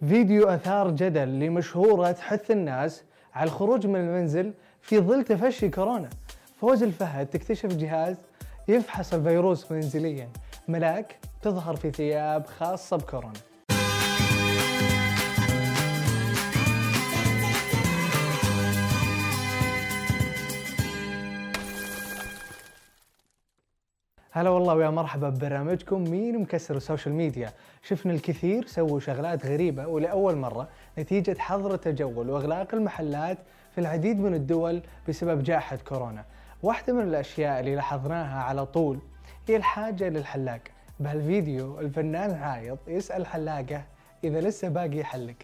فيديو أثار جدل لمشهورة تحث الناس على الخروج من المنزل في ظل تفشي كورونا. فوز الفهد تكتشف جهاز يفحص الفيروس منزليا. ملاك تظهر في ثياب خاصة بكورونا. هلا والله ويا مرحبا ببرنامجكم مين مكسر السوشيال ميديا. شفنا الكثير سووا شغلات غريبة ولأول مرة نتيجة حظر التجول وإغلاق المحلات في العديد من الدول بسبب جائحة كورونا. واحدة من الأشياء اللي لاحظناها على طول هي الحاجة للحلاق. بهالفيديو الفنان عايض يسأل حلاقة إذا لسه باقي يحلق.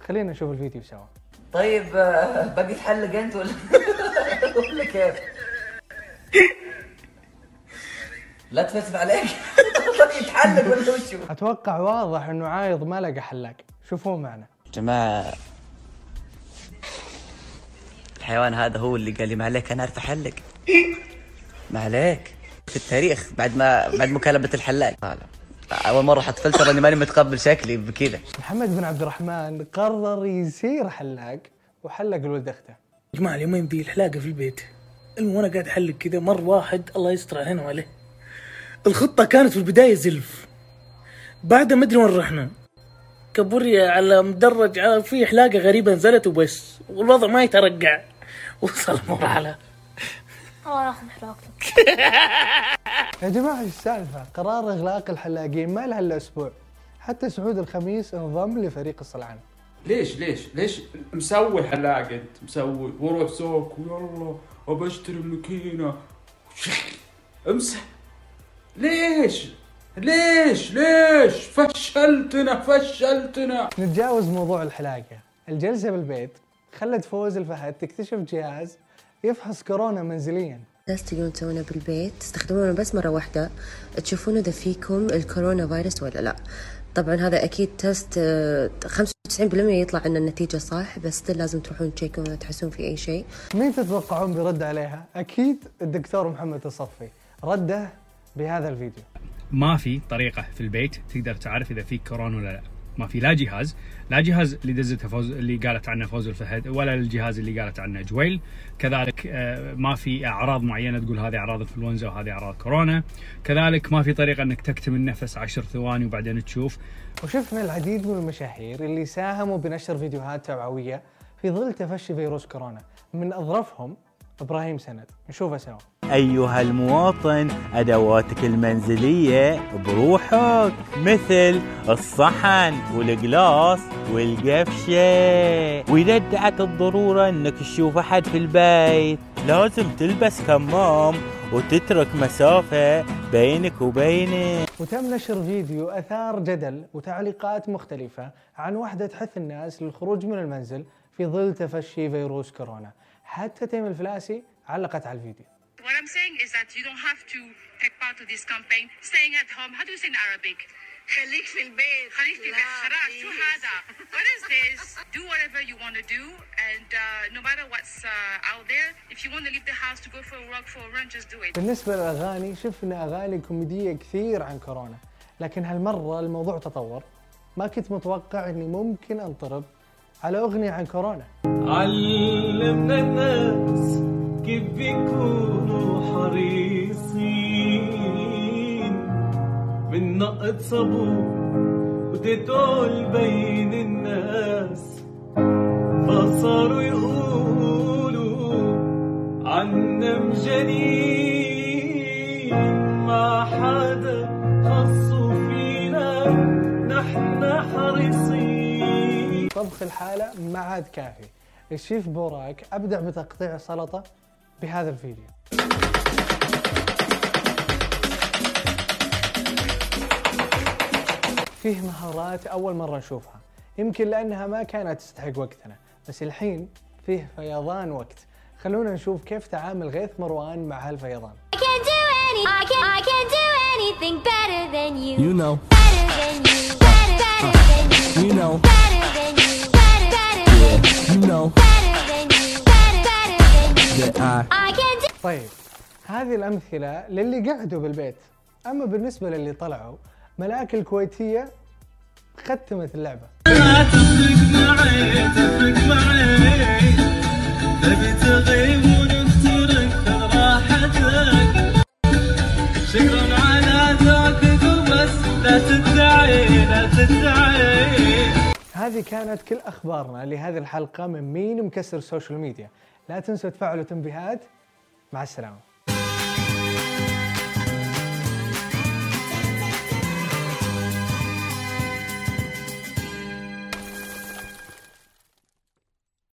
خلينا نشوف الفيديو سوا. طيب آه، باقي تحلق أنت ولا ولا كيف؟ لا تفلسف عليك. باقي تحلق ولا وشو؟ أتوقع واضح إنه عايض ما لقى حلاق. شوفوه معنا. جماعة. الحيوان هذا هو اللي قال لي ما عليك أنا أعرف أحلق. ما عليك. في التاريخ بعد ما بعد مكالمة الحلاق. لا لا. أول مرة حط فلتر إني ماني متقبل شكلي بكذا. محمد بن عبد الرحمن قرر يصير حلاق وحلق الولد أخته. يا جماعة اليومين ذي الحلاقة في البيت. المهم وأنا قاعد أحلق كذا مر واحد الله يستر علينا وعليه. الخطة كانت في البداية زلف. بعدها ما أدري وين رحنا. كابوريا على مدرج على في حلاقة غريبة نزلت وبس. والوضع ما يترقع. وصل مرحله الله ياخذ حلاقتك. يا جماعة إيش السالفة؟ قرار إغلاق الحلاقين ما لها إلا أسبوع. حتى سعود الخميس انضم لفريق الصلعان. ليش؟ ليش؟ ليش مسوي حلاق أنت؟ مسوي وأروح سوق ويلا وبشتري ماكينه امسح. ليش؟ ليش؟ ليش؟ فشلتنا فشلتنا. نتجاوز موضوع الحلاقة. الجلسة بالبيت خلت فوز الفهد تكتشف جهاز يفحص كورونا منزليا. ناس تقدرون تسوونه بالبيت تستخدمونه بس مرة واحدة. تشوفون إذا فيكم الكورونا فيروس ولا لا. طبعا هذا أكيد تست آه، 95% يطلع عنا النتيجة صح بس لازم تروحون تشيكون إذا تحسون في أي شيء. مين تتوقعون بيرد عليها؟ أكيد الدكتور محمد الصفي. رده بهذا الفيديو. ما في طريقة في البيت تقدر تعرف إذا فيك كورونا ولا لا. ما في لا جهاز. لا جهاز اللي دزته فوز اللي قالت عنه فوز الفهد ولا الجهاز اللي قالت عنه جويل. كذلك آه، ما في أعراض معينة تقول هذه أعراض إنفلونزا وهذه أعراض كورونا. كذلك ما في طريقة إنك تكتم النفس عشر ثواني وبعدين تشوف. وشفنا العديد من المشاهير اللي ساهموا بنشر فيديوهات توعوية في ظل تفشي فيروس كورونا. من أظرفهم إبراهيم سند. نشوفه سوا. أيها المواطن أدواتك المنزلية بروحك مثل الصحن والقلاص والقفشة. وإذا ادعت الضرورة أنك تشوف أحد في البيت. لازم تلبس كمام وتترك مسافة بينك وبينه. وتم نشر فيديو أثار جدل وتعليقات مختلفة عن وحدة تحث الناس للخروج من المنزل في ظل تفشي فيروس كورونا. حتى تيم الفلاسي علقت على الفيديو. What I'm saying is that you don't have to take part of this campaign. Staying at home. How do you say in Arabic? خليك في البيت. خليك في البيت. خلاص شو هذا? What is this? Do whatever you want to do, and uh, no matter what's uh, out there, if you want to leave the house to go for a walk, for a run, just do it. بالنسبة للأغاني شفنا أغاني كوميدية كثير عن كورونا لكن هالمرة الموضوع تطور ما كنت متوقع أني ممكن أنطرب على أغنية عن كورونا علمنا الناس بيكونوا حريصين. من نقط صابون وتدول بين الناس. فصاروا يقولوا عنا مجانين. ما حدا خصوا فينا نحن حريصين. طبخ الحالة ما عاد كافي. الشيف بوراك أبدع بتقطيع سلطة؟ بهذا الفيديو فيه مهارات أول مرة نشوفها يمكن لأنها ما كانت تستحق وقتنا بس الحين فيه فيضان وقت خلونا نشوف كيف تعامل غيث مروان مع هالفيضان I can do any I can I can do anything better than you You know. better than you better better than you You know. better than you better better than you You know better طيب هذه الأمثلة للي قعدوا بالبيت. أما بالنسبة للي طلعوا ملاك الكويتية ختمت اللعبة. هذه كانت كل أخبارنا لهذه الحلقة من مين مكسر السوشيال ميديا لا تنسوا تفعلوا تنبيهات. مع السلامة.